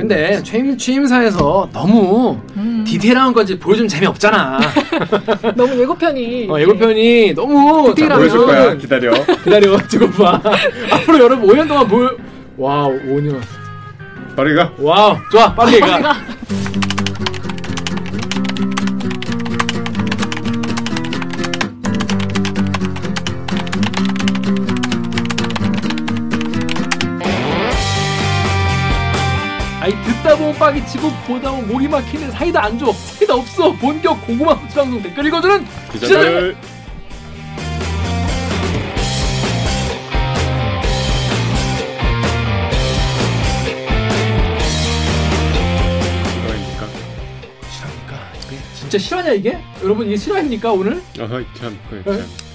근데 취임, 취임사에서 너무 음. 디테일한 건지 보여주면 재미없잖아. 너무 예고편이 어, 예고편이 너무 디테일하면- 자, 보여줄 거야. 기다려. 기다려 두고 봐. 앞으로 여러분 5년 동안 보여. wow 5년. 빠르게 가. wow 좋아 빠르게 가. 듣다 보면 빡이 치고 보다 보면 목이 막히는 사이다 안 줘. 사이다 없어. 본격 고구마 후치 방송 댓글 읽어주는 기자들. 이게 진짜 실화냐 이게? 여러분 이게 실화입니까 오늘? 아하 참, 그, 참.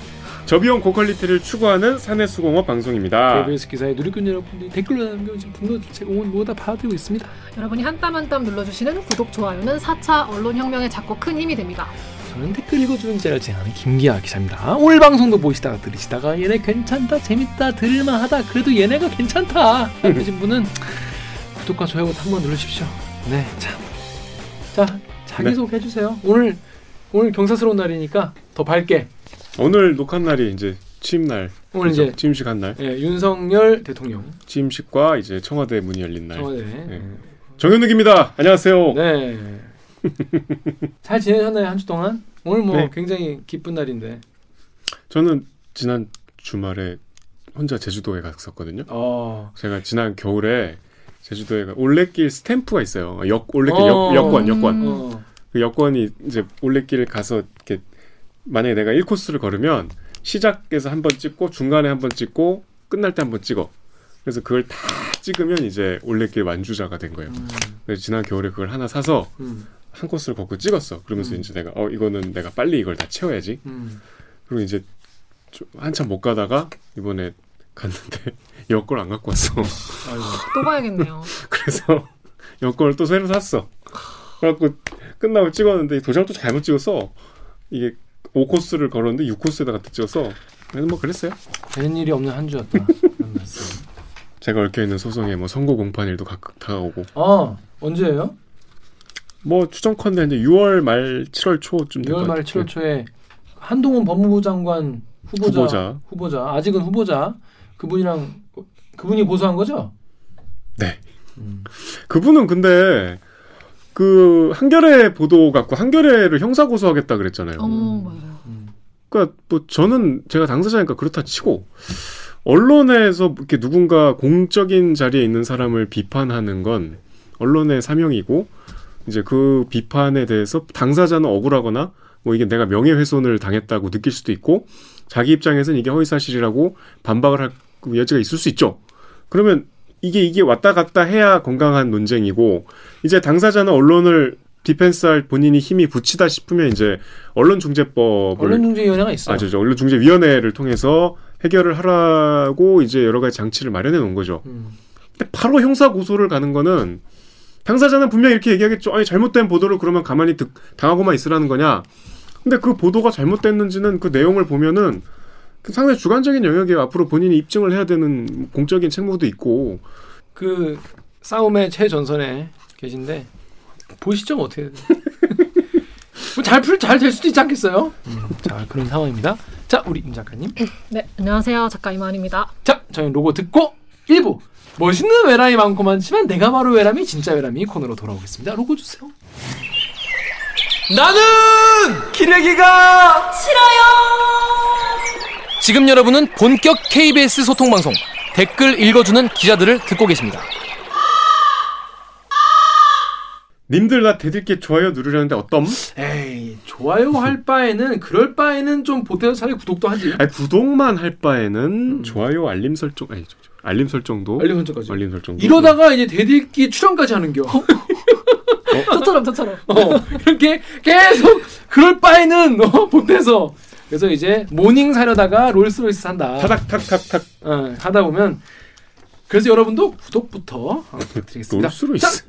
저비용 고퀄리티를 추구하는 사내수공업 방송입니다. KBS 기사에 누리꾼 여러분들이 댓글로 남겨주신 분노 제공은 모두 다 받아들이고 있습니다. 여러분이 한 땀 한 땀 눌러주시는 구독 좋아요는 4차 언론혁명에 작고 큰 힘이 됩니다. 저는 댓글 읽어주는 제를 진행하는 김기아 기자입니다. 오늘 방송도 보시다가 들으시다가 얘네 괜찮다, 재밌다, 들을만하다, 그래도 얘네가 괜찮다 하신 분은 구독과 좋아요 한번 누르십시오. 네, 참. 자, 자기소개 해주세요. 오늘 오늘 경사스러운 날이니까 더 밝게. 오늘 녹화 날이 이제 취임 날. 오늘 그죠? 이제 취임식 한 날. 예, 윤석열 대통령 취임식과 이제 청와대 문이 열린 날. 청와대. 네. 정현욱입니다. 안녕하세요. 네. 잘 지내셨나요 한 주 동안? 오늘 뭐 네. 굉장히 기쁜 날인데. 저는 지난 주말에 혼자 제주도에 갔었거든요. 어. 제가 지난 겨울에 제주도에 가- 올레길 스탬프가 있어요. 역 올레길 어. 역, 여권 여권. 음. 어. 그 여권이 이제 올레길을 가서 이렇게 만약에 내가 1코스를 걸으면 시작에서 한 번 찍고 중간에 한 번 찍고 끝날 때 한 번 찍어. 그래서 그걸 다 찍으면 이제 올레길 완주자가 된 거예요. 음. 그래서 지난 겨울에 그걸 하나 사서 음. 한 코스를 걷고 찍었어. 그러면서 음. 이제 내가 어 이거는 내가 빨리 이걸 다 채워야지. 음. 그리고 이제 좀 한참 못 가다가 이번에 갔는데 여권을 안 갖고 왔어. 아이고. 또 가야겠네요. 그래서 여권을 또 새로 샀어. 그래갖고 끝나고 찍었는데 도장을 또 잘못 찍었어. 이게 5코스를 걸었는데 6코스에다가 찍어서 그래서 뭐 그랬어요. 되는 일이 없는 한 주였다. 제가 얽혀 있는 소송에 뭐 선고 공판 일도 각각 다가오고 어 언제예요? 뭐 추정컨대 이제 6월 말 7월 초쯤 될것 6월 말 같아요. 7월 초에 한동훈 법무부 장관 후보자, 후보자. 후보자 아직은 후보자 그분이랑 그분이 고소한 거죠? 네. 음. 그분은 근데 그 한겨레 보도 갖고 한겨레를 형사 고소하겠다 그랬잖아요. 어, 맞아요. 음. 그러니까 뭐 저는 제가 당사자니까 그렇다 치고 언론에서 이렇게 누군가 공적인 자리에 있는 사람을 비판하는 건 언론의 사명이고 이제 그 비판에 대해서 당사자는 억울하거나 뭐 이게 내가 명예훼손을 당했다고 느낄 수도 있고 자기 입장에서는 이게 허위사실이라고 반박을 할 여지가 있을 수 있죠. 그러면 이게 이게 왔다 갔다 해야 건강한 논쟁이고 이제 당사자는 언론을 디펜스할 본인이 힘이 붙이다 싶으면 이제 언론중재법을 언론중재위원회가 있어. 아, 저죠. 언론중재위원회를 통해서 해결을 하라고 이제 여러 가지 장치를 마련해 놓은 거죠. 음. 근데 바로 형사 고소를 가는 거는 당사자는 분명히 이렇게 얘기하겠죠. 아니 잘못된 보도를 그러면 가만히 듣, 당하고만 있으라는 거냐. 근데 그 보도가 잘못됐는지는 그 내용을 보면은 그 상당히 주관적인 영역이에요. 앞으로 본인이 입증을 해야 되는 공적인 책무도 있고. 그 싸움의 최전선에 계신데 보시죠 뭐 어떻게 뭐 잘풀잘 될 수도 있지 않겠어요? 음, 자 그런 상황입니다. 자 우리 임 작가님. 네, 안녕하세요. 작가 이만입니다. 자 저희 로고 듣고 1부 멋있는 외람이 많고 많지만 내가 바로 외람이 진짜 외람이 코너로 돌아오겠습니다. 로고 주세요. 나는 기레기가 싫어요. 지금 여러분은 본격 KBS 소통 방송 댓글 읽어주는 기자들을 듣고 계십니다. 님들 나 대들게 좋아요 누르려는데 어떤? 에이 좋아요 할 바에는 그럴 바에는 좀 보태서 차라리 구독도 하지. 아니 구독만 할 바에는 음. 좋아요 알림 설정 아니 저, 저, 알림 설정도 알림 설정까지. 알림 설정도 이러다가 이제 대들기 출연까지 하는겨. 저처럼 저처럼. 어, 이렇게 계속 그럴 바에는 어, 보태서 그래서 이제 모닝 사려다가 롤스로이스 산다. 타닥탁탁탁 어, 하다 보면 그래서 여러분도 구독부터 어, 부탁드리겠습니다. 놀수로 자, 있어.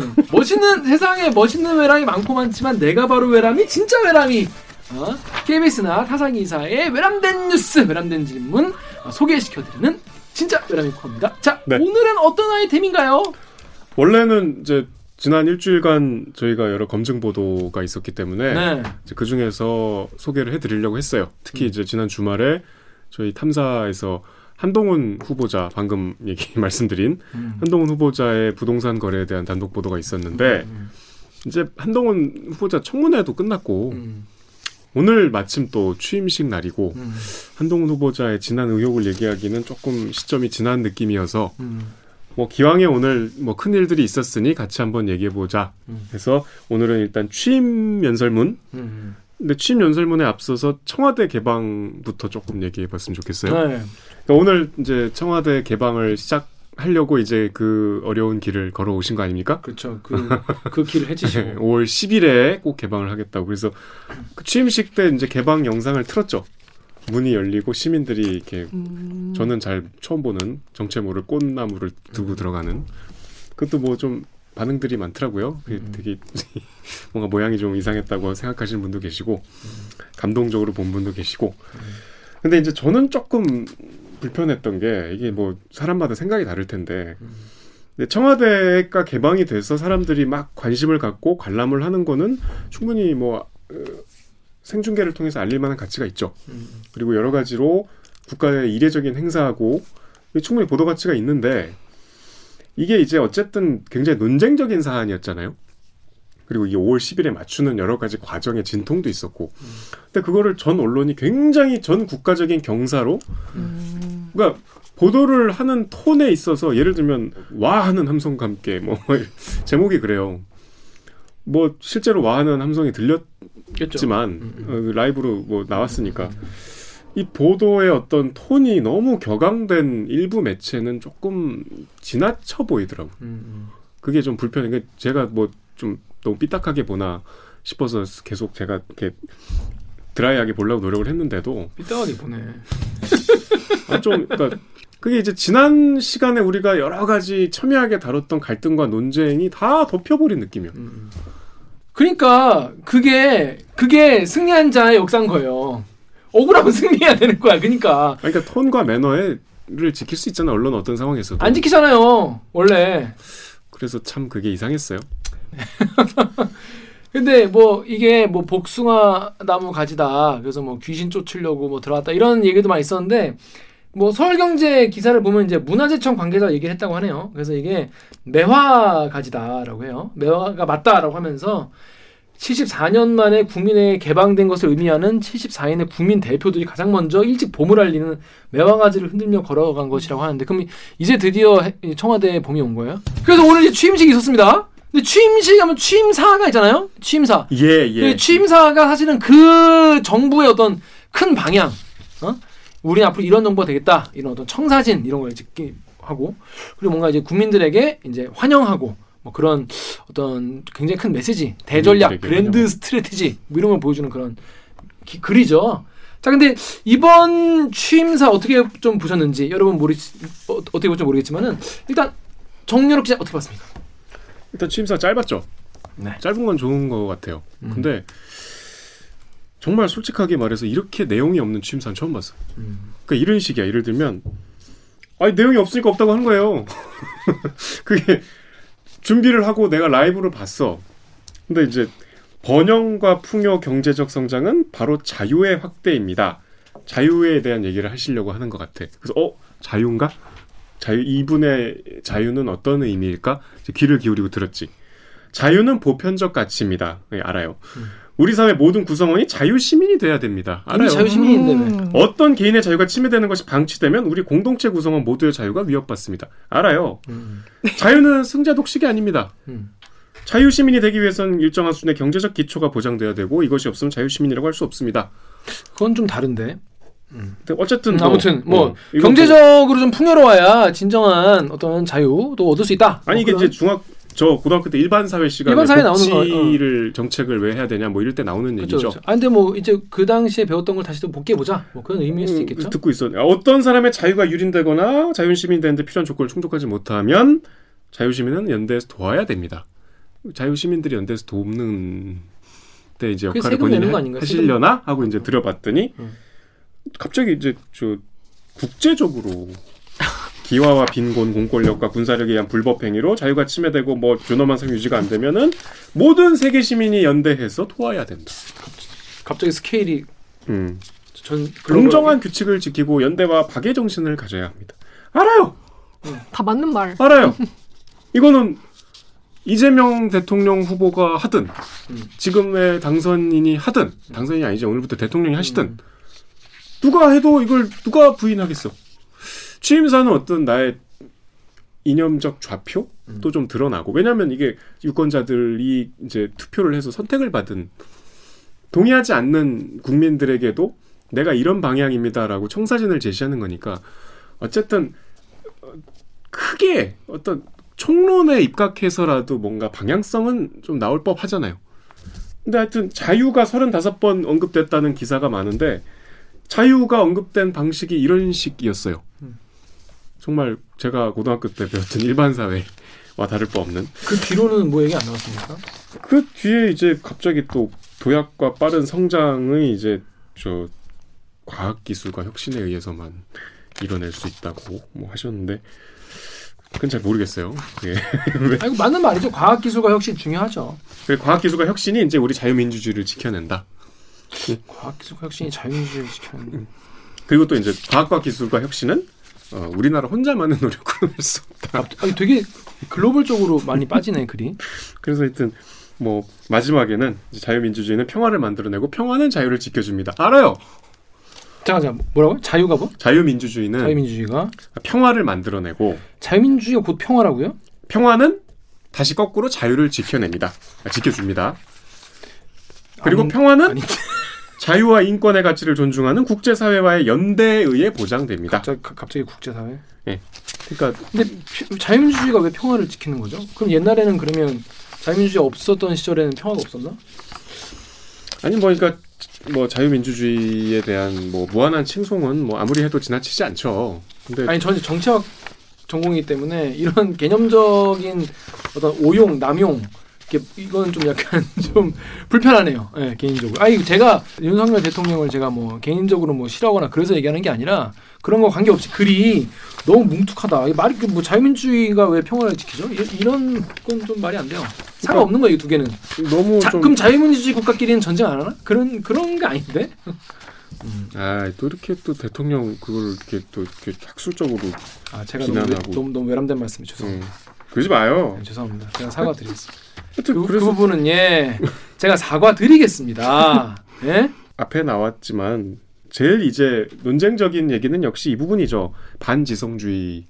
음, 멋있는 세상에 멋있는 외람이 많고 많지만 내가 바로 외람이 진짜 외람이 어, KBS나 타사기사의 외람된 뉴스 외람된 질문 어, 소개시켜드리는 진짜 외람이 코너입니다. 자 네. 오늘은 어떤 아이템인가요? 원래는 이제 지난 일주일간 저희가 여러 검증 보도가 있었기 때문에 네. 그 중에서 소개를 해드리려고 했어요. 특히 이제 지난 주말에 저희 탐사에서 한동훈 후보자 방금 얘기 말씀드린 음. 한동훈 후보자의 부동산 거래에 대한 단독 보도가 있었는데 음. 이제 한동훈 후보자 청문회도 끝났고 음. 오늘 마침 또 취임식 날이고 음. 한동훈 후보자의 지난 의혹을 얘기하기는 조금 시점이 지난 느낌이어서 음. 뭐 기왕에 오늘 뭐 큰 일들이 있었으니 같이 한번 얘기해 보자. 음. 그래서 오늘은 일단 취임 연설문. 음. 근데 취임 연설문에 앞서서 청와대 개방부터 조금 얘기해 봤으면 좋겠어요. 네. 그러니까 오늘 이제 청와대 개방을 시작 하려고 이제 그 어려운 길을 걸어 오신 거 아닙니까? 그렇죠. 그, 그 길을 해치시고. 5월 10일에 꼭 개방을 하겠다고. 그래서 그 취임식 때 이제 개방 영상을 틀었죠. 문이 열리고 시민들이 이렇게 음. 저는 잘 처음 보는 정체 모를 꽃나무를 두고 들어가는 그것도 뭐 좀 반응들이 많더라고요. 그게 음. 되게 뭔가 모양이 좀 이상했다고 생각하시는 분도 계시고 감동적으로 본 분도 계시고. 근데 이제 저는 조금 불편했던 게 이게 뭐 사람마다 생각이 다를 텐데 근데 청와대가 개방이 돼서 사람들이 막 관심을 갖고 관람을 하는 거는 충분히 뭐 어, 생중계를 통해서 알릴 만한 가치가 있죠. 음. 그리고 여러 가지로 국가의 이례적인 행사하고 충분히 보도 가치가 있는데 이게 이제 어쨌든 굉장히 논쟁적인 사안이었잖아요. 그리고 이 5월 10일에 맞추는 여러 가지 과정의 진통도 있었고. 근데 그거를 전 언론이 굉장히 전 국가적인 경사로 음. 그러니까 보도를 하는 톤에 있어서 예를 들면 와 하는 함성과 함께 뭐 제목이 그래요. 뭐 실제로 와 하는 함성이 들렸 그렇죠. 했지만 음, 어, 라이브로 뭐 나왔으니까 이 보도의 어떤 톤이 너무 격앙된 일부 매체는 조금 지나쳐 보이더라고. 음. 그게 좀 불편해. 그러니까 제가 뭐 좀 너무 삐딱하게 보나 싶어서 계속 제가 이렇게 드라이하게 보려고 노력을 했는데도 삐딱하게 보네. 아, 좀 그러니까 그게 이제 지난 시간에 우리가 여러 가지 첨예하게 다뤘던 갈등과 논쟁이 다 덮여버린 느낌이에요. 음. 그러니까 그게 그게 승리한 자의 역사인 거예요. 억울하면 승리해야 되는 거야. 그러니까 그러니까 톤과 매너를 지킬 수 있잖아. 언론 어떤 상황에서도. 안 지키잖아요. 원래. 그래서 참 그게 이상했어요. 근데 뭐 이게 뭐 복숭아 나무 가지다. 그래서 뭐 귀신 쫓으려고 뭐 들어왔다. 이런 얘기도 많이 있었는데 뭐 서울경제 기사를 보면 이제 문화재청 관계자 얘기를 했다고 하네요. 그래서 이게 매화 가지다라고 해요. 매화가 맞다라고 하면서 74년 만에 국민에 개방된 것을 의미하는 74인의 국민 대표들이 가장 먼저 일찍 봄을 알리는 매화가지를 흔들며 걸어간 것이라고 하는데 그럼 이제 드디어 해- 청와대에 봄이 온 거예요? 그래서 오늘 이제 취임식이 있었습니다. 근데 취임식 하면 취임사가 있잖아요. 취임사. 예, 예. 그 취임사가 사실은 그 정부의 어떤 큰 방향, 어? 우리 앞으로 이런 정부가 되겠다, 이런 어떤 청사진 이런 걸 찍기 하고 그리고 뭔가 이제 국민들에게 이제 환영하고 뭐 그런 어떤 굉장히 큰 메시지, 대전략, 환영. strategy 뭐 이런 걸 보여주는 그런 기- 글이죠. 자, 근데 이번 취임사 어떻게 좀 보셨는지 여러분 모르 어, 어떻게 볼지 모르겠지만은 일단 정유럽 기자 어떻게 봤습니까? 일단 취임사 짧았죠. 네. 짧은 건 좋은 것 같아요. 음. 근데 정말 솔직하게 말해서 이렇게 내용이 없는 취임사는 처음 봤어. 음. 그러니까 이런 식이야. 예를 들면 아니 내용이 없으니까 없다고 하는 거예요. 그게 준비를 하고 내가 라이브를 봤어. 근데 이제 번영과 풍요 경제적 성장은 바로 자유의 확대입니다. 자유에 대한 얘기를 하시려고 하는 것 같아. 그래서 어 자유인가? 자유 이분의 자유는 어떤 의미일까? 이제 귀를 기울이고 들었지. 자유는 보편적 가치입니다. 네, 알아요. 음. 우리 사회 모든 구성원이 자유 시민이 돼야 됩니다. 알아요. 자유 시민인데 왜? 음. 어떤 개인의 자유가 침해되는 것이 방치되면 우리 공동체 구성원 모두의 자유가 위협받습니다. 알아요. 음. 자유는 승자 독식이 아닙니다. 음. 자유 시민이 되기 위해서는 일정한 수준의 경제적 기초가 보장돼야 되고 이것이 없으면 자유 시민이라고 할 수 없습니다. 그건 좀 다른데. 근데 어쨌든 음, 아무튼 뭐 어, 경제적으로 좀 풍요로워야 진정한 어떤 자유도 얻을 수 있다. 뭐, 아니 이게 뭐 이제 중학 저 고등학교 때 일반 사회 시간에 일반 사회에 나오는 거, 어. 복지를 정책을 왜 해야 되냐 뭐 이럴 때 나오는 그렇죠. 얘기죠. 그렇죠. 아 근데 뭐 이제 그 당시에 배웠던 걸 다시 또 복귀해 보자. 뭐 그런 의미일 수도 음, 있겠죠. 듣고 있어. 어떤 사람의 자유가 유린되거나 자유 시민이 되는데 필요한 조건을 충족하지 못하면 자유 시민은 연대에서 도와야 됩니다. 자유 시민들이 연대에서 돕는 때 이제 역할을 본인이 하-? 하시려나 하고 이제 들어봤더니 음. 갑자기 이제 저 국제적으로 기화와 빈곤, 공권력과 군사력에 의한 불법 행위로 자유가 침해되고 뭐 존엄한 유지가 안 되면은 모든 세계 시민이 연대해서 도와야 된다. 갑자기 스케일이 음. 전 공정한 규칙을 지키고 연대와 박애 정신을 가져야 합니다. 알아요. 다 맞는 말. 알아요. 이거는 이재명 대통령 후보가 하든 음. 지금의 당선인이 하든 당선인이 아니죠 오늘부터 대통령이 하시든 누가 해도 이걸 누가 부인하겠어. 취임사는 어떤 나의 이념적 좌표도 음. 좀 드러나고 왜냐하면 이게 유권자들이 이제 투표를 해서 선택을 받은 동의하지 않는 국민들에게도 내가 이런 방향입니다라고 청사진을 제시하는 거니까 어쨌든 어, 크게 어떤 총론에 입각해서라도 뭔가 방향성은 좀 나올 법 하잖아요. 근데 하여튼 자유가 35번 언급됐다는 기사가 많은데 자유가 언급된 방식이 이런 식이었어요. 음. 정말 제가 고등학교 때 배웠던 일반 사회와 다를 바 없는 그 뒤로는 뭐 얘기 안 나왔습니까? 그 뒤에 이제 갑자기 또 도약과 빠른 성장의 이제 저 과학 기술과 혁신에 의해서만 이뤄낼 수 있다고 뭐 하셨는데 그건 잘 모르겠어요. 예. 아니 맞는 말이죠. 과학 기술과 혁신 중요하죠. 그 과학 기술과 혁신이 이제 우리 자유민주주의를 지켜낸다. 과학 기술과 혁신이 자유민주주의를 지켜내는. 그리고 또 이제 과학과 기술과 혁신은 어, 우리나라 혼자만의 노력으로 할수 없다. 아니 되게 글로벌적으로 많이 빠지네 글이. 그래서 하여튼 뭐 마지막에는 자유민주주의는 평화를 만들어내고 평화는 자유를 지켜줍니다. 알아요. 잠깐 잠깐 뭐라고? 자유가 뭐? 자유민주주의는 자유민주주의가 평화를 만들어내고 자유민주주의가 곧 평화라고요? 평화는 다시 거꾸로 자유를 지켜냅니다. 아, 지켜줍니다. 그리고 아니, 평화는 아니 자유와 인권의 가치를 존중하는 국제사회와의 연대에 의해 보장됩니다. 갑자기 가- 갑자기 국제사회. 그러니까 근데 피- 자유민주주의가 왜 평화를 지키는 거죠? 그럼 옛날에는 그러면 자유민주주의가 없었던 시절에는 평화가 없었나? 아니 뭐 그러니까 뭐 자유민주주의에 대한 뭐 무한한 칭송은 뭐 아무리 해도 지나치지 않죠. 근데 아니 저는 정치학 전공이기 때문에 이런 개념적인 어떤 오용, 남용 이게 이건 좀 약간 좀 불편하네요. 예, 개인적으로. 아니 제가 윤석열 대통령을 제가 뭐 개인적으로 뭐 싫어하거나 그래서 얘기하는 게 아니라 그런 거 관계없이 글이 너무 뭉툭하다. 이 말이 그뭐 자유민주주의가 왜 평화를 지키죠? 이- 이런 건 좀 말이 안 돼요. 상관없는 거예요, 이 두 개는. 너무 자, 좀 그럼 자유민주주의 국가끼리는 전쟁 안 하나? 그런 그런 게 아닌데. 아, 또 이렇게 또 대통령 그걸 이렇게 또 이렇게 학술적으로 아 제가 비난하고. 너무 너무 외람된 말씀이 죄송합니다. 음, 그러지 마요. 네, 죄송합니다. 제가 사과드리겠습니다. 그, 그 부분은 예 제가 사과드리겠습니다. 예? 앞에 나왔지만 제일 이제 논쟁적인 얘기는 역시 이 부분이죠. 반지성주의의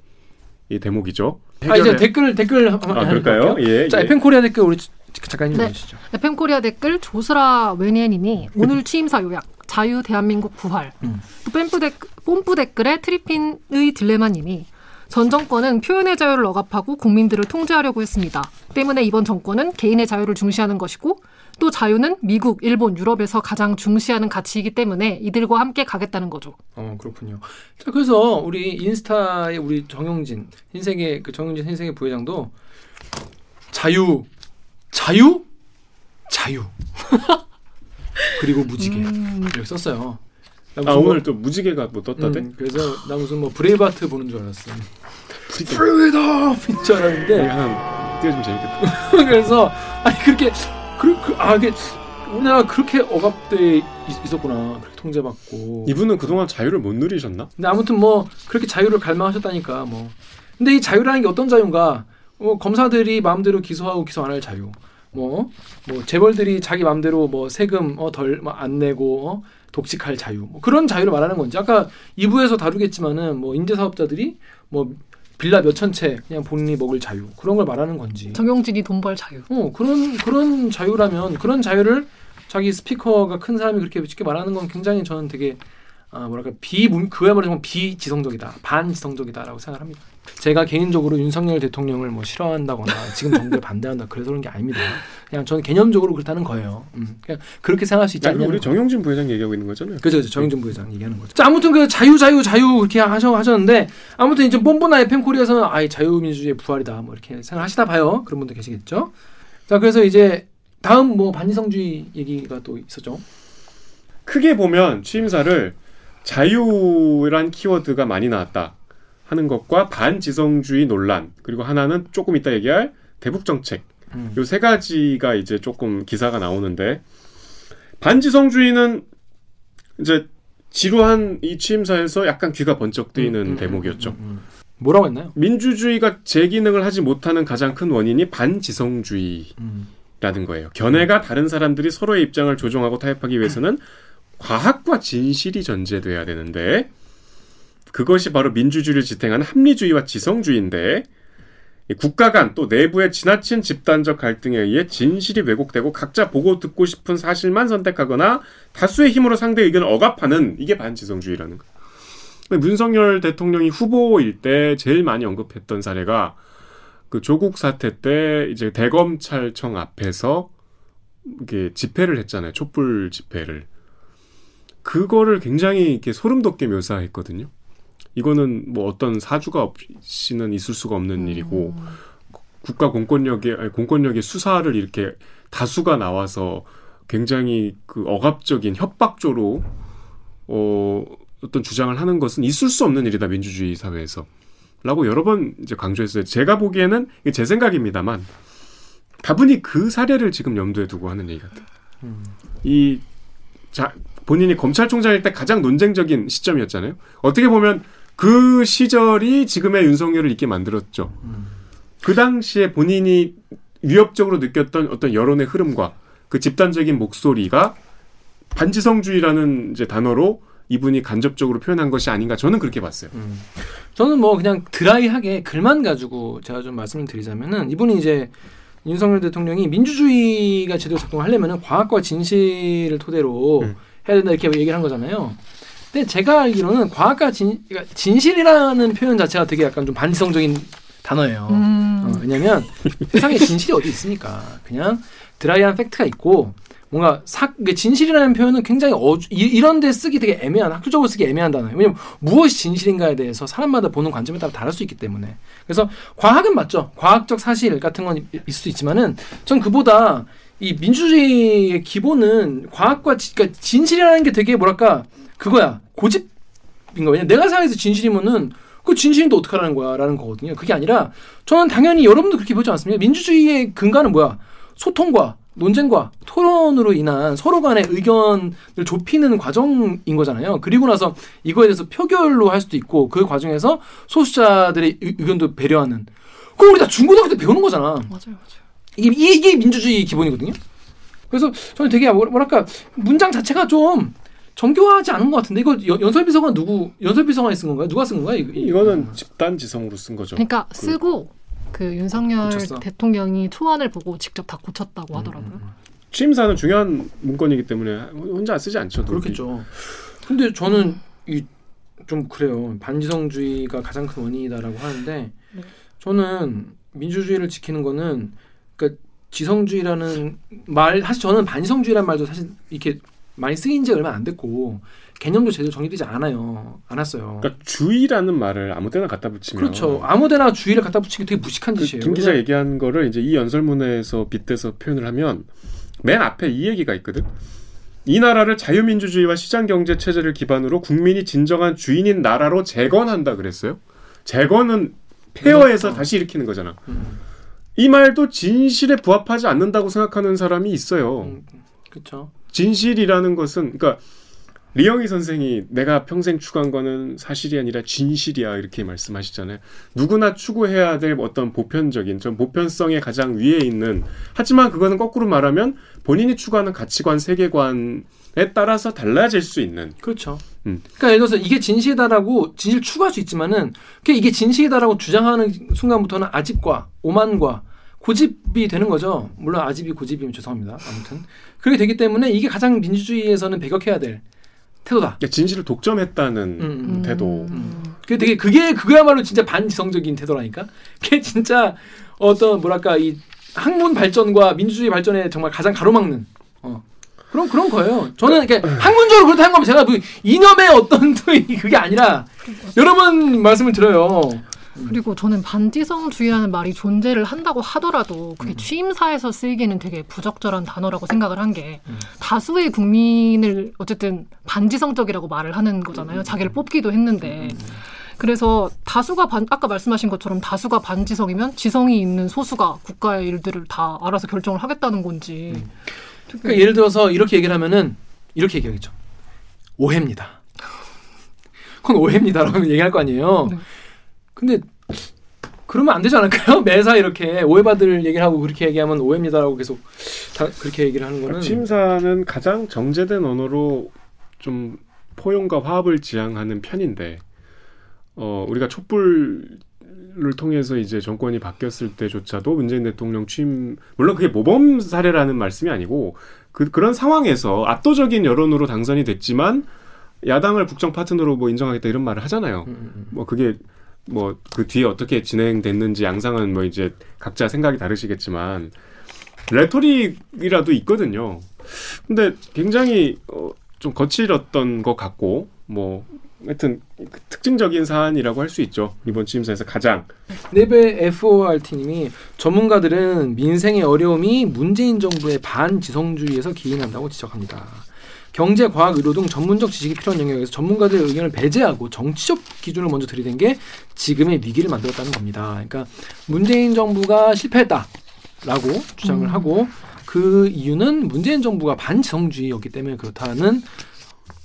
대목이죠. 아 이제 해결해- 댓글 댓글 한번 아, 그럴까요? 예. 자 예. 에펜코리아 댓글 우리 작가님 네. 보시죠. 에펜코리아 댓글 조스라 웨니에님이 오늘 취임사 요약 자유 대한민국 부활 음. 또 뽐뿌, 댓, 뽐뿌 댓글에 트리핀의 딜레마님이 전 정권은 표현의 자유를 억압하고 국민들을 통제하려고 했습니다. 때문에 이번 정권은 개인의 자유를 중시하는 것이고 또 자유는 미국, 일본, 유럽에서 가장 중시하는 가치이기 때문에 이들과 함께 가겠다는 거죠. 어 그렇군요. 자 그래서 우리 인스타에 우리 정용진 흰색의 그 정용진 흰색의 부회장도 자유 자유 자유 그리고 무지개 음, 이렇게 썼어요. 나아 뭐- 오늘 또 무지개가 뭐 떴다대? 음, 그래서 나 무슨 뭐 브레이브하트 보는 줄 알았어. freedom 인 줄 네, 알았는데 하나 띄워주면 재밌겠다. 그래서 아니 그렇게 그, 그, 아 이게 우리나라 그렇게 억압돼 있, 있었구나 그렇게 통제받고. 이분은 그동안 자유를 못 누리셨나? 근데 아무튼 뭐 그렇게 자유를 갈망하셨다니까 뭐. 근데 이 자유라는 게 어떤 자유인가? 뭐 검사들이 마음대로 기소하고 기소 안 할 자유. 뭐, 뭐 재벌들이 자기 마음대로 뭐 세금 어, 덜안 내고 어, 독식할 자유. 뭐 그런 자유를 말하는 건지. 아까 2부에서 다루겠지만은 뭐 임대 사업자들이 뭐 빌라 몇천 채 그냥 본인이 먹을 자유 그런 걸 말하는 건지. 정용진이 돈 벌 자유. 어 그런 그런 자유라면 그런 자유를 자기 스피커가 큰 사람이 그렇게 쉽게 말하는 건 굉장히 저는 되게 아 뭐랄까 비 그야말로 비지성적이다 반지성적이다라고 생각합니다. 제가 개인적으로 윤석열 대통령을 뭐 싫어한다거나 지금 정부에 반대한다 그래서 그런 게 아닙니다. 그냥 저는 개념적으로 그렇다는 거예요. 음, 그냥 그렇게 생각할 수 있지 않냐는 우리. 정영진 부회장 얘기하고 있는 거잖아요. 그죠, 그죠. 정영준 부회장 얘기하는 거죠. 자, 아무튼 그 자유, 자유, 자유 그렇게 하셔, 하셨는데 아무튼 이제 뽐뿌나 에펜코리아에서는 아이 자유민주주의의 부활이다 뭐 이렇게 생각하시다 봐요. 그런 분들 계시겠죠. 자, 그래서 이제 다음 뭐 반지성주의 얘기가 또 있었죠. 크게 보면 취임사를 자유란 키워드가 많이 나왔다. 하는 것과 반지성주의 논란 그리고 하나는 조금 이따 얘기할 대북 정책 음. 요세 가지가 이제 조금 기사가 나오는데 반지성주의는 이제 지루한 이 취임사에서 약간 귀가 번쩍 뜨이는 음, 음, 대목이었죠. 음, 음, 음. 뭐라고 했나요? 민주주의가 제 기능을 하지 못하는 가장 큰 원인이 반지성주의라는 음. 거예요. 견해가 다른 사람들이 서로의 입장을 조종하고 타협하기 위해서는 과학과 진실이 전제돼야 되는데 그것이 바로 민주주의를 지탱하는 합리주의와 지성주의인데 이 국가 간 또 내부의 지나친 집단적 갈등에 의해 진실이 왜곡되고 각자 보고 듣고 싶은 사실만 선택하거나 다수의 힘으로 상대 의견을 억압하는 이게 반지성주의라는 거예요. 문성열 대통령이 후보일 때 제일 많이 언급했던 사례가 그 조국 사태 때 이제 대검찰청 앞에서 이게 집회를 했잖아요. 촛불 집회를. 그거를 굉장히 이렇게 소름 돋게 묘사했거든요. 이거는 뭐 어떤 사주가 없이는 있을 수가 없는 일이고 국가 공권력의 아니, 공권력의 수사를 이렇게 다수가 나와서 굉장히 그 억압적인 협박조로 어 어떤 주장을 하는 것은 있을 수 없는 일이다 민주주의 사회에서 라고 여러 번 이제 강조했어요. 제가 보기에는 이게 제 생각입니다만 다분히 그 사례를 지금 염두에 두고 하는 얘기 같아요. 음. 이 자, 본인이 검찰총장일 때 가장 논쟁적인 시점이었잖아요. 어떻게 보면 그 시절이 지금의 윤석열을 있게 만들었죠. 음. 그 당시에 본인이 위협적으로 느꼈던 어떤 여론의 흐름과 그 집단적인 목소리가 반지성주의라는 이제 단어로 이분이 간접적으로 표현한 것이 아닌가 저는 그렇게 봤어요. 음. 저는 뭐 그냥 드라이하게 글만 가지고 제가 좀 말씀을 드리자면은 이분이 이제 윤석열 대통령이 민주주의가 제대로 작동하려면은 과학과 진실을 토대로 음. 해야 된다 이렇게 얘기를 한 거잖아요. 근데 제가 알기로는 과학과 진, 그러니까 진실이라는 표현 자체가 되게 약간 좀 반지성적인 단어예요. 음. 어, 왜냐면 세상에 진실이 어디 있습니까? 그냥 드라이한 팩트가 있고 뭔가 사, 진실이라는 표현은 굉장히 어주, 이, 이런 데 쓰기 되게 애매한 학술적으로 쓰기 애매한 단어예요. 왜냐면 무엇이 진실인가에 대해서 사람마다 보는 관점에 따라 다를 수 있기 때문에. 그래서 과학은 맞죠. 과학적 사실 같은 건 이- 있을 수 있지만은 전 그보다 이 민주주의의 기본은 과학과 지, 그러니까 진실이라는 게 되게 뭐랄까 그거야 고집인 거 왜냐 내가 생각해서 진실이면은 그 진실인데 어떡하라는 거야 라는 거거든요 그게 아니라 저는 당연히 여러분도 그렇게 보지 않습니까 민주주의의 근간은 뭐야 소통과 논쟁과 토론으로 인한 서로 간의 의견을 좁히는 과정인 거잖아요. 그리고 나서 이거에 대해서 표결로 할 수도 있고 그 과정에서 소수자들의 의- 의견도 배려하는. 그거 우리 다 중고등학교 때 배우는 거잖아. 맞아요, 맞아요. 이게, 이게 민주주의 기본이거든요. 그래서 저는 되게 뭐- 뭐랄까 문장 자체가 좀 정교하지 않은 것 같은데 이거 연- 연설비서관 누구 연설비서관이 쓴 건가요? 누가 쓴 건가요? 이- 이- 이거는 집단 지성으로 쓴 거죠. 그러니까 그- 쓰고 그 윤석열 고쳤어? 대통령이 초안을 보고 직접 다 고쳤다고 하더라고요. 음, 음, 음. 취임사는 중요한 문건이기 때문에 혼자 쓰지 않죠. 그렇겠죠. 근데 저는 이 좀 그래요. 반지성주의가 가장 큰 원인이다라고 하는데 네. 저는 민주주의를 지키는 거는 그러니까 지성주의라는 말 사실 저는 반지성주의란 말도 사실 이렇게 많이 쓰인 지 얼마 안 됐고 개념도 제대로 정리되지 않아요. 않았어요. 그러니까 주의라는 말을 아무 때나 갖다 붙이면 그렇죠. 아무 데나 주의를 갖다 붙이기 되게 무식한 그 짓이에요. 김 기자 얘기한 거를 이제 이 연설문에서 빗대서 표현을 하면 맨 앞에 이 얘기가 있거든. 이 나라를 자유민주주의와 시장 경제 체제를 기반으로 국민이 진정한 주인인 나라로 재건한다 그랬어요. 재건은 폐허해서 그렇죠. 다시 일으키는 거잖아. 음, 이 말도 진실에 부합하지 않는다고 생각하는 사람이 있어요. 음, 그렇죠. 진실이라는 것은 그러니까 리영희 선생이 내가 평생 추구한 거는 사실이 아니라 진실이야 이렇게 말씀하시잖아요. 누구나 추구해야 될 어떤 보편적인 좀 보편성의 가장 위에 있는 하지만 그거는 거꾸로 말하면 본인이 추구하는 가치관 세계관에 따라서 달라질 수 있는 그렇죠. 음. 그러니까 예를 들어서 이게 진실이다라고 진실 추구할 수 있지만은 그게 이게 진실이다라고 주장하는 순간부터는 아집과 오만과 고집이 되는 거죠. 물론 아집이 고집이면 죄송합니다. 아무튼 그렇게 되기 때문에 이게 가장 민주주의에서는 배격해야 될 태도다. 그러니까 진실을 독점했다는 음, 음. 태도. 음. 그게 되게 그게 그야말로 진짜 반지성적인 태도라니까. 그게 진짜 어떤 뭐랄까 이 학문 발전과 민주주의 발전에 정말 가장 가로막는 어. 그런 그런 거예요. 저는 이렇게 학문적으로 그렇다 한 거면 제가 그 이념의 어떤 그게 아니라 여러 번 말씀을 드려요. 그리고 저는 반지성주의라는 말이 존재를 한다고 하더라도 그게 취임사에서 쓰이기는 되게 부적절한 단어라고 생각을 한게 음. 다수의 국민을 어쨌든 반지성적이라고 말을 하는 거잖아요. 자기를 뽑기도 했는데 그래서 다수가 반 아까 말씀하신 것처럼 다수가 반지성이면 지성이 있는 소수가 국가의 일들을 다 알아서 결정을 하겠다는 건지. 음. 그러니까 예를 들어서 이렇게 얘기를 하면은 이렇게 얘기하겠죠. 오해입니다. 그건 오해입니다라고 얘기할 거 아니에요. 네. 근데 그러면 안 되지 않을까요? 매사 이렇게 오해받을 얘기를 하고 그렇게 얘기하면 오해입니다라고 계속 다 그렇게 얘기를 하는 거는 취임사는 가장 정제된 언어로 좀 포용과 화합을 지향하는 편인데 어 우리가 촛불을 통해서 이제 정권이 바뀌었을 때조차도 문재인 대통령 취임 물론 그게 모범 사례라는 말씀이 아니고 그 그런 상황에서 압도적인 여론으로 당선이 됐지만 야당을 국정 파트너로 뭐 인정하겠다 이런 말을 하잖아요. 음, 음. 뭐 그게 뭐 그 뒤에 어떻게 진행됐는지 양상은 뭐 이제 각자 생각이 다르시겠지만 레토릭이라도 있거든요. 근데 굉장히 어, 좀 거칠었던 것 같고 뭐 하여튼 특징적인 사안이라고 할 수 있죠. 이번 취임사에서 가장 네베 FORT님이 전문가들은 민생의 어려움이 문재인 정부의 반지성주의에서 기인한다고 지적합니다. 경제, 과학, 의료 등 전문적 지식이 필요한 영역에서 전문가들의 의견을 배제하고 정치적 기준을 먼저 들이댄 게 지금의 위기를 만들었다는 겁니다. 그러니까 문재인 정부가 실패했다라고 주장을 음. 하고 그 이유는 문재인 정부가 반지성주의였기 때문에 그렇다는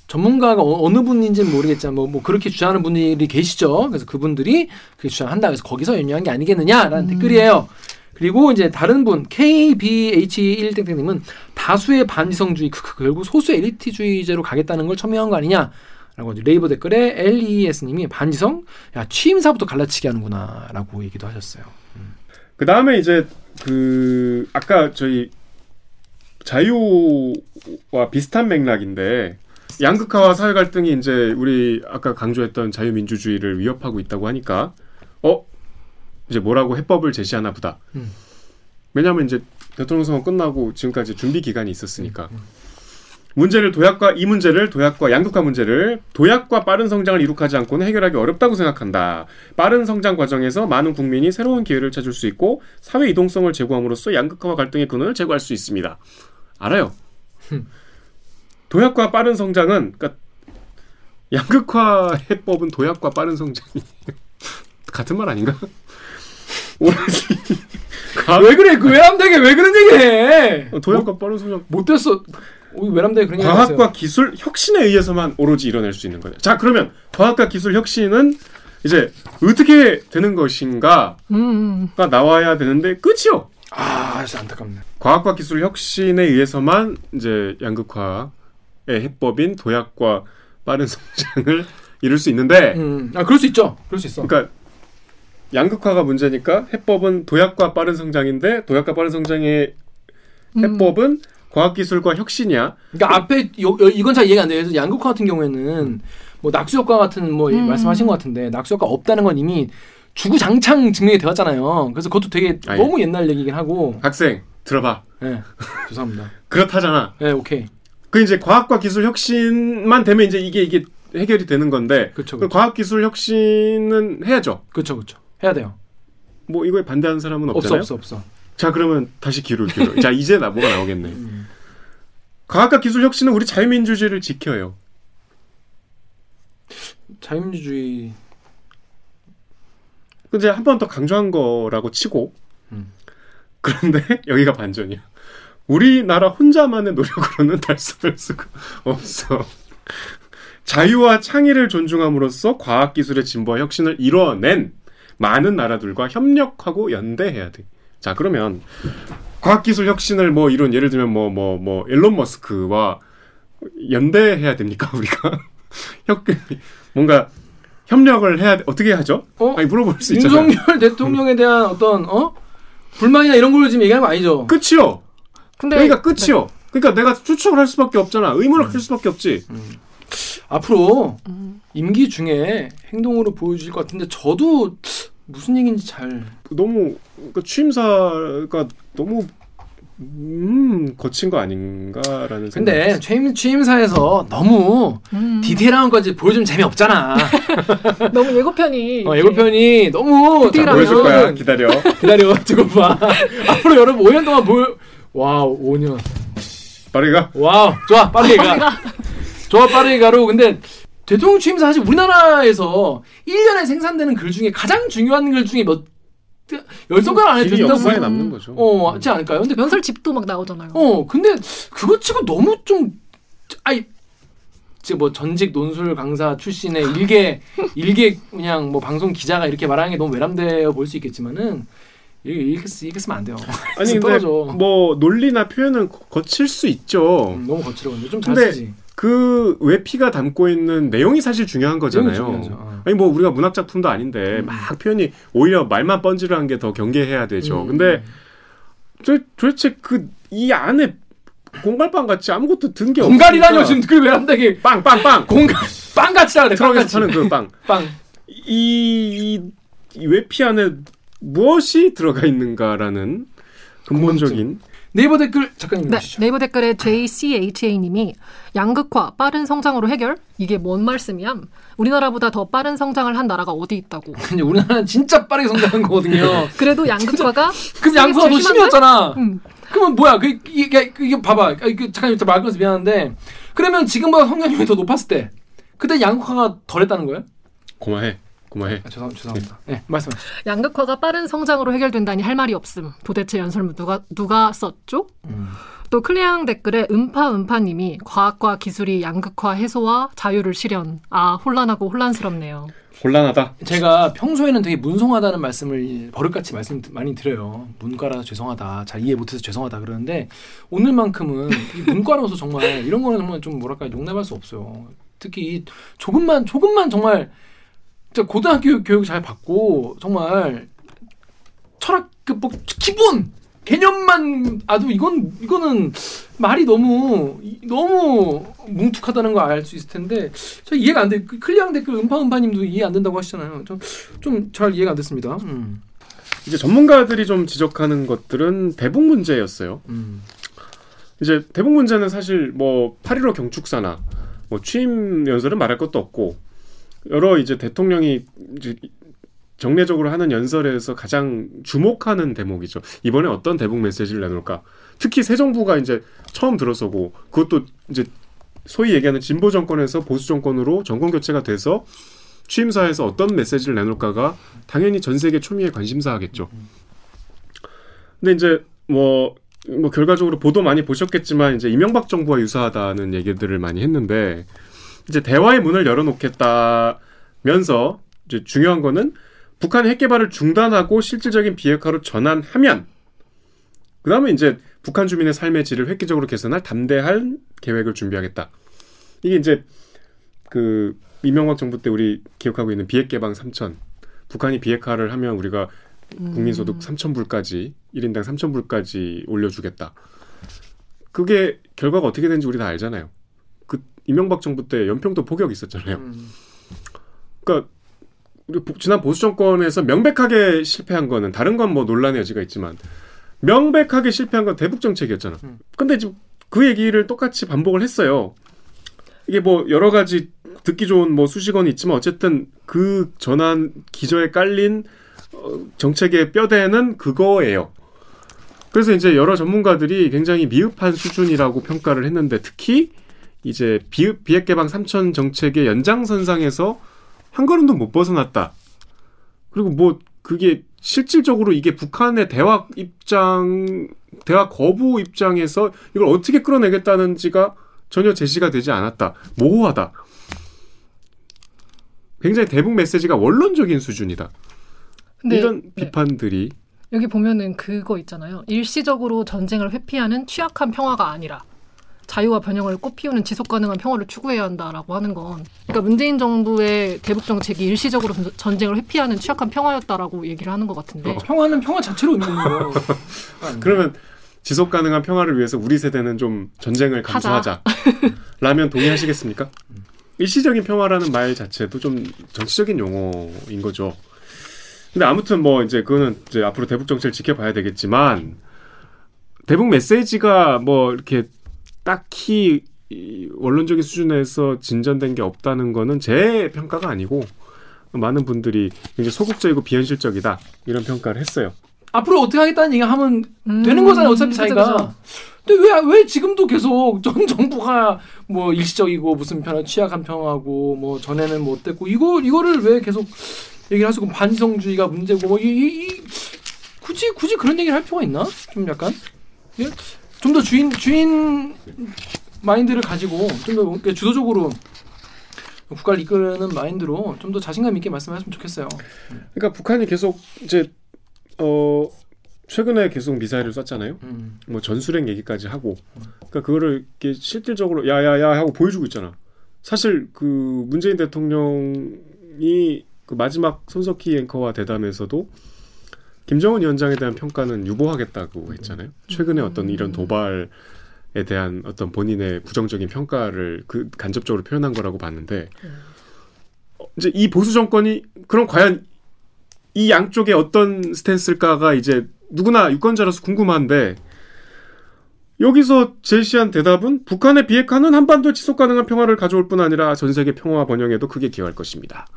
전문가가 어, 느 분인지는 모르겠지만 뭐, 뭐 그렇게 주장하는 분들이 계시죠. 그래서 그분들이 그렇게 주장한다. 그래서 거기서 의미한 게 아니겠느냐라는 음. 댓글이에요. 그리고 이제 다른 분 KBH1땡땡님은 다수의 반지성주의 결국 소수의 엘리트주의제로 가겠다는 걸 첨예한 거 아니냐 라고 이제 레이버 댓글에 LES님이 반지성? 야 취임사부터 갈라치기 하는구나 라고 얘기도 하셨어요. 그 다음에 이제 그 아까 저희 자유와 비슷한 맥락인데 양극화와 사회 갈등이 이제 우리 아까 강조했던 자유민주주의를 위협하고 있다고 하니까 어 이제 뭐라고 해법을 제시하나 보다. 음. 왜냐하면 이제 대통령 선거 끝나고 지금까지 준비 기간이 있었으니까 음, 문제를 도약과 이 문제를 도약과 양극화 문제를 도약과 빠른 성장을 이룩하지 않고는 해결하기 어렵다고 생각한다. 빠른 성장 과정에서 많은 국민이 새로운 기회를 찾을 수 있고 사회 이동성을 제고함으로써 양극화와 갈등의 근원을 제거할 수 있습니다. 알아요. 흠. 도약과 빠른 성장은 그러니까 양극화 해법은 도약과 빠른 성장이 같은 말 아닌가? 왜 그래? 그 외람되게 왜 그런 얘기해? 도약과 빠른 성장 못 됐어. 우리 외람되게 그런 얘기 과학과 기술 혁신에 의해서만 오로지 이뤄낼 수 있는 거예요. 자, 그러면 과학과 기술 혁신은 이제 어떻게 되는 것인가가 음, 음. 나와야 되는데 끝이요. 아, 진짜 안타깝네. 과학과 기술 혁신에 의해서만 이제 양극화의 해법인 도약과 빠른 성장을 이룰 수 있는데, 음, 아 그럴 수 있죠. 그럴 수 있어. 그러니까 양극화가 문제니까 해법은 도약과 빠른 성장인데 도약과 빠른 성장의 음. 해법은 과학기술과 혁신이야. 그러니까 앞에 요, 요- 이건 잘 이해가 안 돼요. 그래서 양극화 같은 경우에는 뭐 낙수 효과 같은 뭐 음. 말씀하신 것 같은데 낙수 효과 없다는 건 이미 주구장창 증명이 되었잖아요. 그래서 그것도 되게 아니. 너무 옛날 얘기긴 하고. 학생 들어봐. 네, 죄송합니다. 그렇다잖아. 네, 오케이. 그 이제 과학과 기술 혁신만 되면 이제 이게 이게 해결이 되는 건데 그렇죠, 그 그렇죠, 과학 기술 혁신은 해야죠. 그렇죠, 그렇죠. 해야 돼요. 뭐 이거에 반대하는 사람은 없어, 없잖아요. 없어, 없어. 자 그러면 다시 기로 기로. 자 이제 나 뭐가 나오겠네. 음. 과학과 기술 혁신은 우리 자유민주주의를 지켜요. 자유민주주의 근데 한 번 더 강조한 거라고 치고 음. 그런데 여기가 반전이야. 우리나라 혼자만의 노력으로는 달성할 수가 없어. 자유와 창의를 존중함으로써 과학기술의 진보와 혁신을 이뤄낸 많은 나라들과 협력하고 연대해야 돼. 자, 그러면 과학기술 혁신을 뭐 이런 예를 들면 뭐 뭐뭐 일론 머스크와 연대해야 됩니까 우리가? 협 뭔가 협력을 해야 돼. 어떻게 하죠? 어? 아니 물어볼 수 있잖아요. 윤석열 대통령에 대한 어떤 어 불만이나 이런 걸 지금 얘기하는 거 아니죠? 끝이요. 근데 그러니까 끝이요. 그러니까 내가 추측을 할 수밖에 없잖아. 의문을 가질 수밖에 없지. 앞으로 음. 임기 중에 행동으로 보여주실 것 같은데 저도 무슨 얘기인지 잘 너무 그 취임사가 너무 음 거친 거 아닌가라는 생각이 근데. 취임 취임사에서 너무 음. 디테일한 것까지 보여주면 재미 없잖아. 너무 예고편이 어, 예고편이 너무 디테일하면- 보여줄 거야. 기다려. 기다려 두고 봐. 앞으로 여러분 5년 동안 보여. wow 5년. 빠르게 가. wow 좋아 빠르게 가. 좋아 빠르게 가로 근데 대통령 취임사 사실 우리나라에서 1년에 생산되는 글 중에 가장 중요한 글 중에 몇, 열 손가락 안에 든다고 역사에 남는 거죠. 어, 맞지 않을까요? 근데 면설 집도 막 나오잖아요. 어, 근데 그거 치고 너무 좀 아이 지금 뭐 전직 논술 강사 출신의 일개 일개 그냥 뭐 방송 기자가 이렇게 말하는 게 너무 외람되어 보일 수 있겠지만은 이렇게 이렇게, 쓰- 이렇게 쓰면 안 돼요. 아니 근데 떨어져. 뭐 논리나 표현은 거- 거칠 수 있죠. 음, 너무 거칠어 근데 좀잘 근데 쓰지. 그 외피가 담고 있는 내용이 사실 중요한 거잖아요. 어. 아니 뭐 우리가 문학 작품도 아닌데 음. 막 표현이 오히려 말만 번지르한 게 더 경계해야 되죠. 음. 근데 도, 도대체 그 이 안에 공갈빵 같이 아무것도 든 게 없으니까 공갈이라뇨 지금 그 외람되게 빵빵빵 공갈 빵 같이라 그래. 트럭에서 빵같이. 파는 그 빵. 빵. 이, 이 외피 안에 무엇이 들어가 있는가라는 근본적인 네이버 댓글 작가님 네, 보시죠. 네이버 댓글에 JCHA님이 양극화, 빠른 성장으로 해결? 이게 뭔 말씀이야? 우리나라보다 더 빠른 성장을 한 나라가 어디 있다고. 근데 우리나라는 진짜 빠르게 성장한 거거든요. 그래도 양극화가 그럼 양수가 더? 심해졌잖아. 음, 그러면 뭐야? 그 이게 이게 봐봐. 아, 이게 잠깐 말 끊어서 미안한데 그러면 지금보다 성장률이 더 높았을 때 그때 양극화가 덜했다는 거예요? 고마해 고마해 아, 죄송 죄송합니다. 네, 말씀하시죠. 양극화가 빠른 성장으로 해결된다니 할 말이 없음. 도대체 연설문 누가 누가 썼죠? 또 클레앙 댓글에 음파 음파님이 과학과 기술이 양극화 해소와 자유를 실현. 아 혼란하고 혼란스럽네요. 곤란하다 제가 평소에는 되게 문송하다는 말씀을 버릇같이 말씀 많이 드려요. 문과라서 죄송하다. 잘 이해 못해서 죄송하다 그러는데 오늘만큼은 이 문과로서 정말 이런 거는 정말 좀 뭐랄까 용납할 수 없어요. 특히 이 조금만 조금만 정말 진짜 고등학교 교육 잘 받고 정말 철학 그뭐 기본 개념만 아도 이건 이거는 말이 너무 너무 뭉툭하다는 걸 알 수 있을 텐데 저 이해가 안 돼. 그 클리앙 댓글 음파 음파님도 이해 안 된다고 하시잖아요. 좀좀잘 이해가 안 됐습니다. 음. 이제 전문가들이 좀 지적하는 것들은 대북 문제였어요 음. 이제 대북 문제는 사실 뭐8.15 경축사나 뭐 취임 연설은 말할 것도 없고 여러 이제 대통령이 이제 정례적으로 하는 연설에서 가장 주목하는 대목이죠. 이번에 어떤 대북 메시지를 내놓을까? 특히 새 정부가 이제 처음 들어서고 그것도 이제 소위 얘기하는 진보 정권에서 보수 정권으로 정권 교체가 돼서 취임사에서 어떤 메시지를 내놓을까가 당연히 전 세계 초미의 관심사겠죠. 근데 이제 뭐, 뭐 결과적으로 보도 많이 보셨겠지만 이제 이명박 정부와 유사하다는 얘기들을 많이 했는데 이제 대화의 문을 열어놓겠다면서 이제 중요한 거는 북한의 핵 개발을 중단하고 실질적인 비핵화로 전환하면 그 다음에 이제 북한 주민의 삶의 질을 획기적으로 개선할 담대한 계획을 준비하겠다. 이게 이제 그 이명박 정부 때 우리 기억하고 있는 비핵 개방 3천 북한이 비핵화를 하면 우리가 국민 소득 3천 불까지 1인당 3천 불까지 올려주겠다. 그게 결과가 어떻게 되는지 우리 다 알잖아요. 그 이명박 정부 때 연평도 포격 있었잖아요. 음. 그러니까 지난 보수 정권에서 명백하게 실패한 거는 다른 건 뭐 논란의 여지가 있지만 명백하게 실패한 건 대북 정책이었잖아. 음. 근데 지금 그 얘기를 똑같이 반복을 했어요. 이게 뭐 여러 가지 듣기 좋은 뭐 수식어는 있지만 어쨌든 그 전환 기저에 깔린 어, 정책의 뼈대는 그거예요. 그래서 이제 여러 전문가들이 굉장히 미흡한 수준이라고 평가를 했는데 특히 이제 비, 비핵 개방 3천 정책의 연장선상에서 한 걸음도 못 벗어났다. 그리고 뭐 그게 실질적으로 이게 북한의 대화 입장, 대화 거부 입장에서 이걸 어떻게 끌어내겠다는지가 전혀 제시가 되지 않았다. 모호하다. 굉장히 대북 메시지가 원론적인 수준이다. 근데 이런 네. 비판들이 여기 보면은 그거 있잖아요. 일시적으로 전쟁을 회피하는 취약한 평화가 아니라 자유와 변형을 꽃피우는 지속 가능한 평화를 추구해야 한다라고 하는 건 그러니까 문재인 정부의 대북 정책이 일시적으로 전- 전쟁을 회피하는 취약한 평화였다라고 얘기를 하는 것 같은데 어. 평화는 평화 자체로 있는 거. 그러면 지속 가능한 평화를 위해서 우리 세대는 좀 전쟁을 감수하자. 라면 동의하시겠습니까? 일시적인 평화라는 말 자체도 좀 정치적인 용어인 거죠. 근데 아무튼 뭐 이제 그거는 이제 앞으로 대북 정책을 지켜봐야 되겠지만 대북 메시지가 뭐 이렇게 딱히 이 원론적인 수준에서 진전된 게 없다는 거는 제 평가가 아니고 많은 분들이 굉장히 소극적이고 비현실적이다 이런 평가를 했어요. 앞으로 어떻게 하겠다는 얘기 하면 음, 되는 거잖아요. 어차피 자기가 그죠. 근데 왜 왜 지금도 계속 전 정부가 뭐 일시적이고 무슨 편을 취약 한 평하고 뭐 전에는 뭐 어땠고 이거 이거를 왜 계속 얘기를 하시고 반지성주의가 문제고 뭐이 이, 굳이 굳이 그런 얘기를 할 필요가 있나? 좀 약간 예? 좀 더 주인 주인 마인드를 가지고 좀더 주도적으로 국가를 이끄는 마인드로 좀 더 자신감 있게 말씀하셨으면 좋겠어요. 그러니까 북한이 계속 이제 어 최근에 계속 미사일을 쐈잖아요. 음. 뭐 전술핵 얘기까지 하고, 그러니까 그거를 이렇게 실질적으로 야야야 하고 보여주고 있잖아. 사실 그 문재인 대통령이 그 마지막 손석희 앵커와 대담에서도 김정은 위원장에 대한 평가는 유보하겠다고 했잖아요. 최근에 어떤 이런 도발에 대한 어떤 본인의 부정적인 평가를 그 간접적으로 표현한 거라고 봤는데 어, 이제 이 보수 정권이 그럼 과연 이 양쪽에 어떤 스탠스일까가 이제 누구나 유권자로서 궁금한데 여기서 제시한 대답은 북한의 비핵화는 한반도 지속 가능한 평화를 가져올 뿐 아니라 전 세계 평화 번영에도 크게 기여할 것입니다.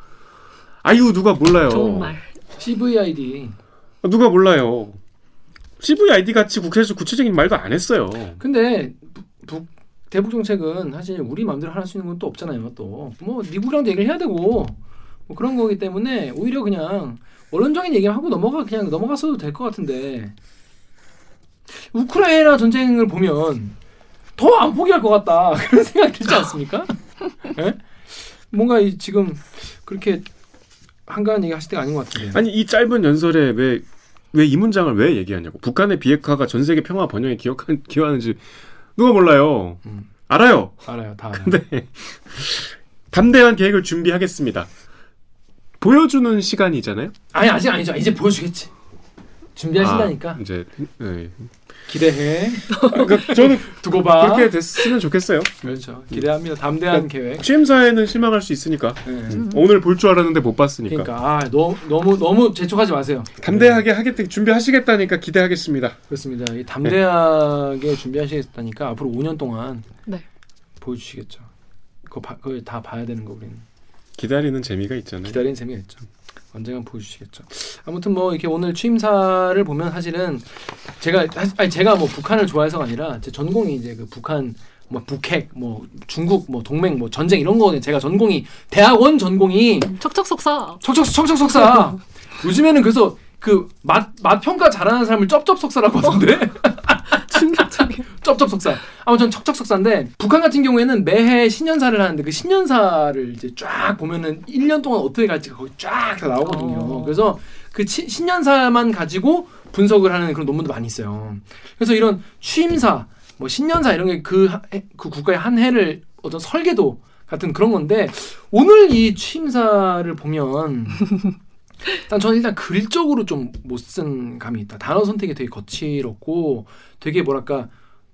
아유 누가 몰라요. 좋은 말. CVID. 누가 몰라요. CVID 같이 국회에서 구체적인 말도 안 했어요. 근데 북, 북- 대북 정책은 사실 우리 마음대로 할 수 있는 건 또 없잖아요. 또뭐 미국이랑도 얘기를 해야 되고 뭐 그런 거기 때문에 오히려 그냥 원론적인 얘기만 하고 넘어가 그냥 넘어갔어도 될 것 같은데 우크라이나 전쟁을 보면 더 안 포기할 것 같다 그런 생각이 들지 않습니까? 예? 뭔가 이 지금 그렇게 한가한 얘기 하실 때가 아닌 것 같은데. 아니 이 짧은 연설에 왜 왜 이 문장을 왜 얘기하냐고. 북한의 비핵화가 전 세계 평화 번영에 기여한, 기여하는지 누가 몰라요. 음. 알아요. 알아요, 다. 알아요. 근데 담대한 계획을 준비하겠습니다. 보여주는 시간이잖아요. 아니 아직 아니죠. 이제 보여주겠지. 준비하신다니까 아, 이제 네. 기대해. 그러니까 저는 두고 봐. 그렇게 됐으면 좋겠어요. 그렇죠. 기대합니다. 담대한 계획. 취임사에는 실망할 수 있으니까. 네. 오늘 볼 줄 알았는데 못 봤으니까. 그러니까 아, 너무 너무 너무 재촉하지 마세요. 담대하게 하겠다 준비하시겠다니까 기대하겠습니다. 그렇습니다. 이 담대하게 준비하시겠다니까 앞으로 5년 동안 네. 보여주시겠죠. 그거 봐- 그걸 다 봐야 되는 거 우리는 기다리는 재미가 있잖아요. 기다리는 재미가 있죠. 언젠간 보여주시겠죠. 아무튼 뭐 이렇게 오늘 취임사를 보면 사실은 제가 사- 아니 제가 뭐 북한을 좋아해서가 아니라 제 전공이 이제 그 북한 뭐 북핵 뭐 중국 뭐 동맹 뭐 전쟁 이런 거거든요. 제가 전공이 대학원 전공이 척척 속사. 척척 척척 석사. 요즘에는 그래서 그 맛 맛 평가 잘하는 사람을 쩝쩝 석사라고 하던데. 충격적인. 쩝쩝 석사. 아무튼 척척 석사인데 북한 같은 경우에는 매해 신년사를 하는데 그 신년사를 이제 쫙 보면은 1년 동안 어떻게 갈지 거기 쫙 다 나오거든요. 어. 그래서 그 치- 신년사만 가지고 분석을 하는 그런 논문도 많이 있어요. 그래서 이런 취임사, 뭐 신년사 이런 게그 그 국가의 한 해를 어떤 설계도 같은 그런 건데 오늘 이 취임사를 보면 일단 저는 일단 글적으로 좀 못 쓴 감이 있다. 단어 선택이 되게 거칠었고 되게 뭐랄까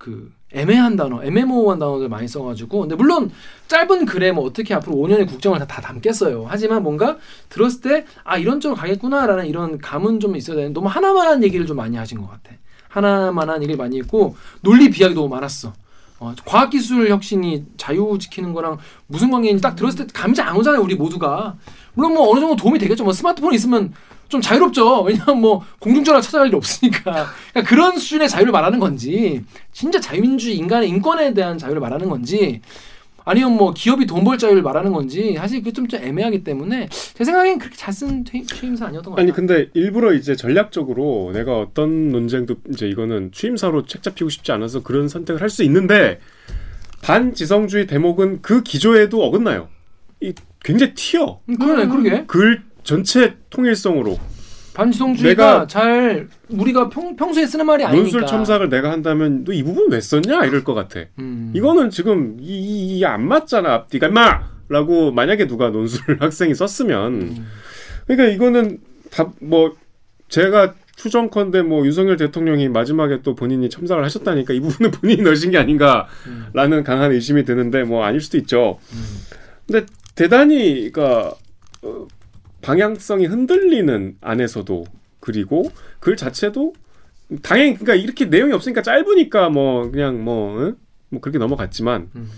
그 애매한 단어, 애매모호한 단어들 많이 써가지고 근데 물론 짧은 글에 뭐 어떻게 앞으로 5년의 국정을 다, 다 담겠어요. 하지만 뭔가 들었을 때 아 이런 쪽으로 가겠구나라는 이런 감은 좀 있어야 되는 너무 하나만한 얘기를 좀 많이 하신 것 같아. 하나만한 얘기를 많이 했고 논리 비약이 너무 많았어. 어, 과학기술 혁신이 자유 지키는 거랑 무슨 관계인지 딱 들었을 때 감이 잘 안 오잖아요. 우리 모두가. 물론 뭐 어느 정도 도움이 되겠죠. 뭐 스마트폰 있으면 좀 자유롭죠. 왜냐면 뭐 공중전화 찾아갈 일 없으니까. 그러니까 그런 수준의 자유를 말하는 건지, 진짜 자유민주주의 인간의 인권에 대한 자유를 말하는 건지, 아니면 뭐 기업이 돈 벌 자유를 말하는 건지, 사실 그게 좀, 좀 애매하기 때문에 제 생각엔 그렇게 잘 쓴 취임사 아니었던 것 같아요. 아니 근데 일부러 이제 전략적으로 내가 어떤 논쟁도 이제 이거는 취임사로 책 잡히고 싶지 않아서 그런 선택을 할 수 있는데 반지성주의 대목은 그 기조에도 어긋나요. 이 굉장히 튀어. 음, 그러네, 그러게. 글 전체 통일성으로 반지성주의가 잘 우리가 평, 평소에 쓰는 말이 아니니까. 논술 첨삭을 내가 한다면 너 이 부분 왜 썼냐 이럴 것 같아. 음. 이거는 지금 이게 안 맞잖아 앞뒤가 마라고 만약에 누가 논술 학생이 썼으면 음. 그러니까 이거는 다 뭐 제가 추정컨대 뭐 윤석열 대통령이 마지막에 또 본인이 첨삭을 하셨다니까 이 부분은 본인이 넣으신 게 아닌가라는 음. 강한 의심이 드는데 뭐 아닐 수도 있죠. 음. 근데 대단히 그러니까 어, 방향성이 흔들리는 안에서도 그리고 글 자체도 당연히 그러니까 이렇게 내용이 없으니까 짧으니까 뭐 그냥 뭐, 응? 뭐 그렇게 넘어갔지만 음.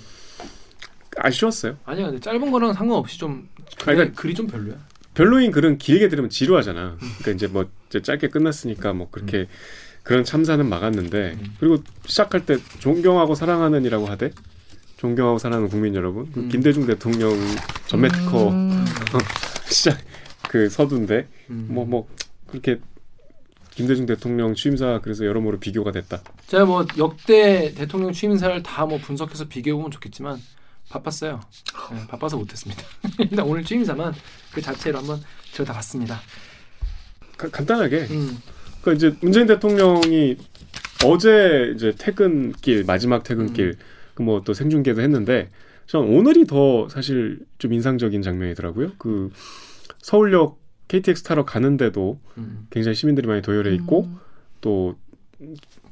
아쉬웠어요. 아니야, 근데 짧은 거랑 상관없이 좀 그러니까- 글이 좀 별로야. 별로인 글은 길게 들으면 지루하잖아. 그러니까 이제 뭐 이제 짧게 끝났으니까 뭐 그렇게 그런 참사는 막았는데 음. 그리고 시작할 때 존경하고 사랑하는이라고 하대. 존경하고 사랑하는 국민 여러분. 그 음. 김대중 대통령 전매 특허 음. 시작 그 서두인데 음. 뭐뭐 그렇게 김대중 대통령 취임사 그래서 여러모로 비교가 됐다. 제가 뭐 역대 대통령 취임사를 다 뭐 분석해서 비교해 보면 좋겠지만 바빴어요. 네, 바빠서 못했습니다. 일단 오늘 취임사만 그 자체로 한번 들여다봤습니다. 가- 간단하게 음, 그 이제 문재인 대통령이 어제 이제 퇴근길 마지막 퇴근길 그뭐또 생중계도 했는데 전 오늘이 더 사실 좀 인상적인 장면이더라고요. 그 서울역 KTX 타러 가는데도 음, 굉장히 시민들이 많이 도열해 있고 음. 또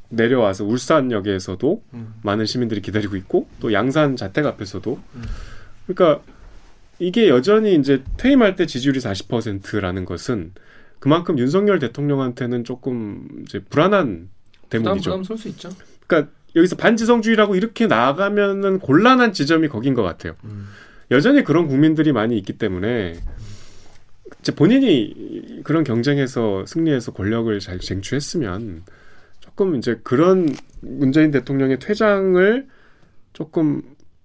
내려와서 울산역에서도 음, 많은 시민들이 기다리고 있고 또 양산 자택 앞에서도 음. 그러니까 이게 여전히 이제 퇴임할 때 지지율이 40%라는 것은 그만큼 윤석열 대통령한테는 조금 이제 불안한 부담 대목이죠. 부담 쏠수 있죠. 그러니까 여기서 반지성주의라고 이렇게 나아가면은 곤란한 지점이 거긴 것 같아요. 음, 여전히 그런 국민들이 많이 있기 때문에 본인이 그런 경쟁에서 승리해서 권력을 잘 쟁취했으면 조금 이제 그런 문재인 대통령의 퇴장을 조금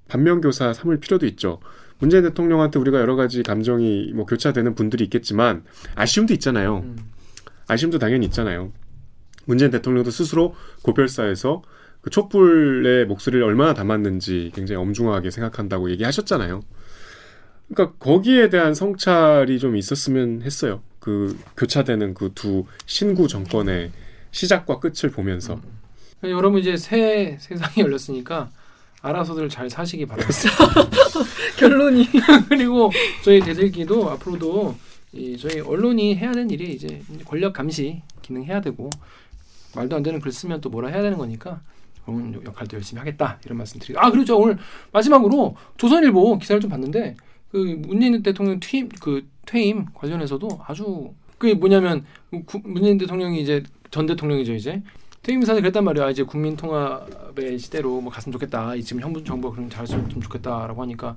반면교사 삼을 필요도 있죠. 문재인 대통령한테 우리가 여러 가지 감정이 뭐 교차되는 분들이 있겠지만 아쉬움도 있잖아요. 음, 아쉬움도 당연히 있잖아요. 문재인 대통령도 스스로 고별사에서 그 촛불의 목소리를 얼마나 담았는지 굉장히 엄중하게 생각한다고 얘기하셨잖아요. 그러니까 거기에 대한 성찰이 좀 있었으면 했어요. 그 교차되는 그 두 신구 정권의 시작과 끝을 보면서 음. 여러분 이제 새 세상이 열렸으니까 알아서들 잘 사시기 바랍니다. 결론이 그리고 저희 대들기도 앞으로도 이 저희 언론이 해야 되는 일이 이제 권력 감시 기능 해야 되고 말도 안 되는 글 쓰면 또 뭐라 해야 되는 거니까 그런 역할도 열심히 하겠다 이런 말씀 드리고 아 그리고 저 오늘 마지막으로 조선일보 기사를 좀 봤는데 그 문재인 대통령 퇴임 그 퇴임 관련해서도 아주 그게 뭐냐면 구- 문재인 대통령이 이제 전 대통령이죠 이제. 퇴임 사에 그랬단 말이야. 이제 국민 통합의 시대로 뭐 갔으면 좋겠다. 이 지금 현 정부가 그럼 잘했으면 좀 좋겠다라고 하니까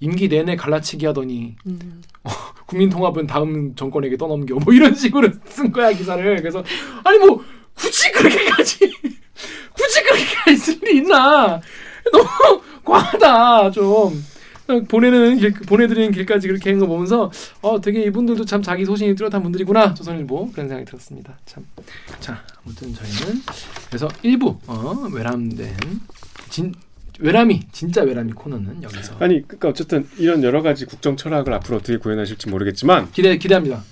임기 내내 갈라치기 하더니 음. 국민 통합은 다음 정권에게 떠넘겨. 뭐 이런 식으로 쓴 거야 기사를. 그래서 아니 뭐 굳이 그렇게까지. 굳이 그렇게까지 쓸 일이 있나. 너무 과하다 좀 보내는 길, 보내드리는 길까지 그렇게 하는 거 보면서 어 되게 이분들도 참 자기 소신이 뚜렷한 분들이구나 조선일보 그런 생각이 들었습니다 참 자 아무튼 저희는 그래서 일부 어 외람된 진 외람이 진짜 외람이 코너는 여기서 아니 그러니까 어쨌든 이런 여러 가지 국정 철학을 앞으로 어떻게 구현하실지 모르겠지만 기대 기대합니다.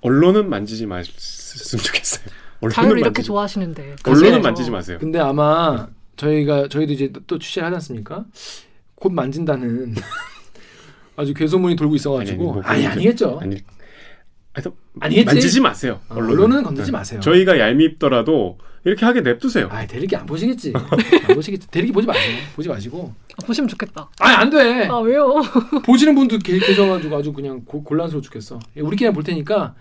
언론은 만지지 마셨으면 좋겠어요. 언론은 자유를 이렇게 만지지, 좋아하시는데 언론은 만지지 마세요. 근데 아마 저희가 저희도 이제 또 취재를 하지 않습니까? 곧 만진다는 아주 괴소문이 돌고 있어가지고 뭐 아니, 그런 아니, 겠죠 아니, 하여튼 아니겠지. 만지지 마세요. 어, 언론은, 언론은 건들지 네. 마세요. 저희가 얄밉더라도 이렇게 하게 냅두세요. 아 대리기 안 보시겠지. 안 보시겠지. 대리기 보지 마세요. 보지 마시고. 아, 보시면 좋겠다. 아니 안 돼. 아 왜요? 보시는 분도 계, 계셔가지고 아주 그냥 고, 곤란스러워 죽겠어. 예, 우리끼리 볼 테니까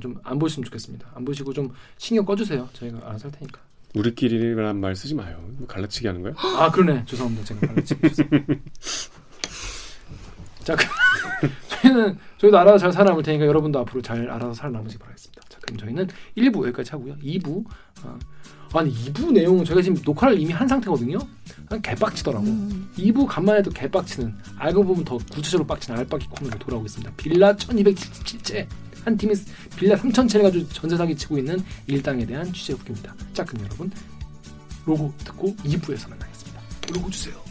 좀 안 보시면 좋겠습니다. 안 보시고 좀 신경 꺼주세요. 저희가 알아서 할 테니까. 우리끼리란 말 쓰지 마요. 뭐 갈라치기 하는 거야? 아 그러네. 죄송합니다. 제가 죄송합니다. 자, 그, 저희는 저희도 알아서 잘 살아남을 테니까 여러분도 앞으로 잘 알아서 살아남으시기 바라겠습니다. 자, 그럼 저희는 1부 여기까지 하고요. 2부 어, 아니 2부 내용 저희가 지금 녹화를 이미 한 상태거든요. 난 개빡치더라고. 음. 2부 간만에 또 개빡치는 알고 보면 더 구체적으로 빡치는 알빡이 코너로 돌아오고 있습니다. 빌라 1277채 한 팀이 빌라 3000채를 가지고 전세 사기 치고 있는 일당에 대한 취재 후기입니다. 자 그럼 여러분 로고 듣고 2부에서 만나겠습니다. 로고 주세요.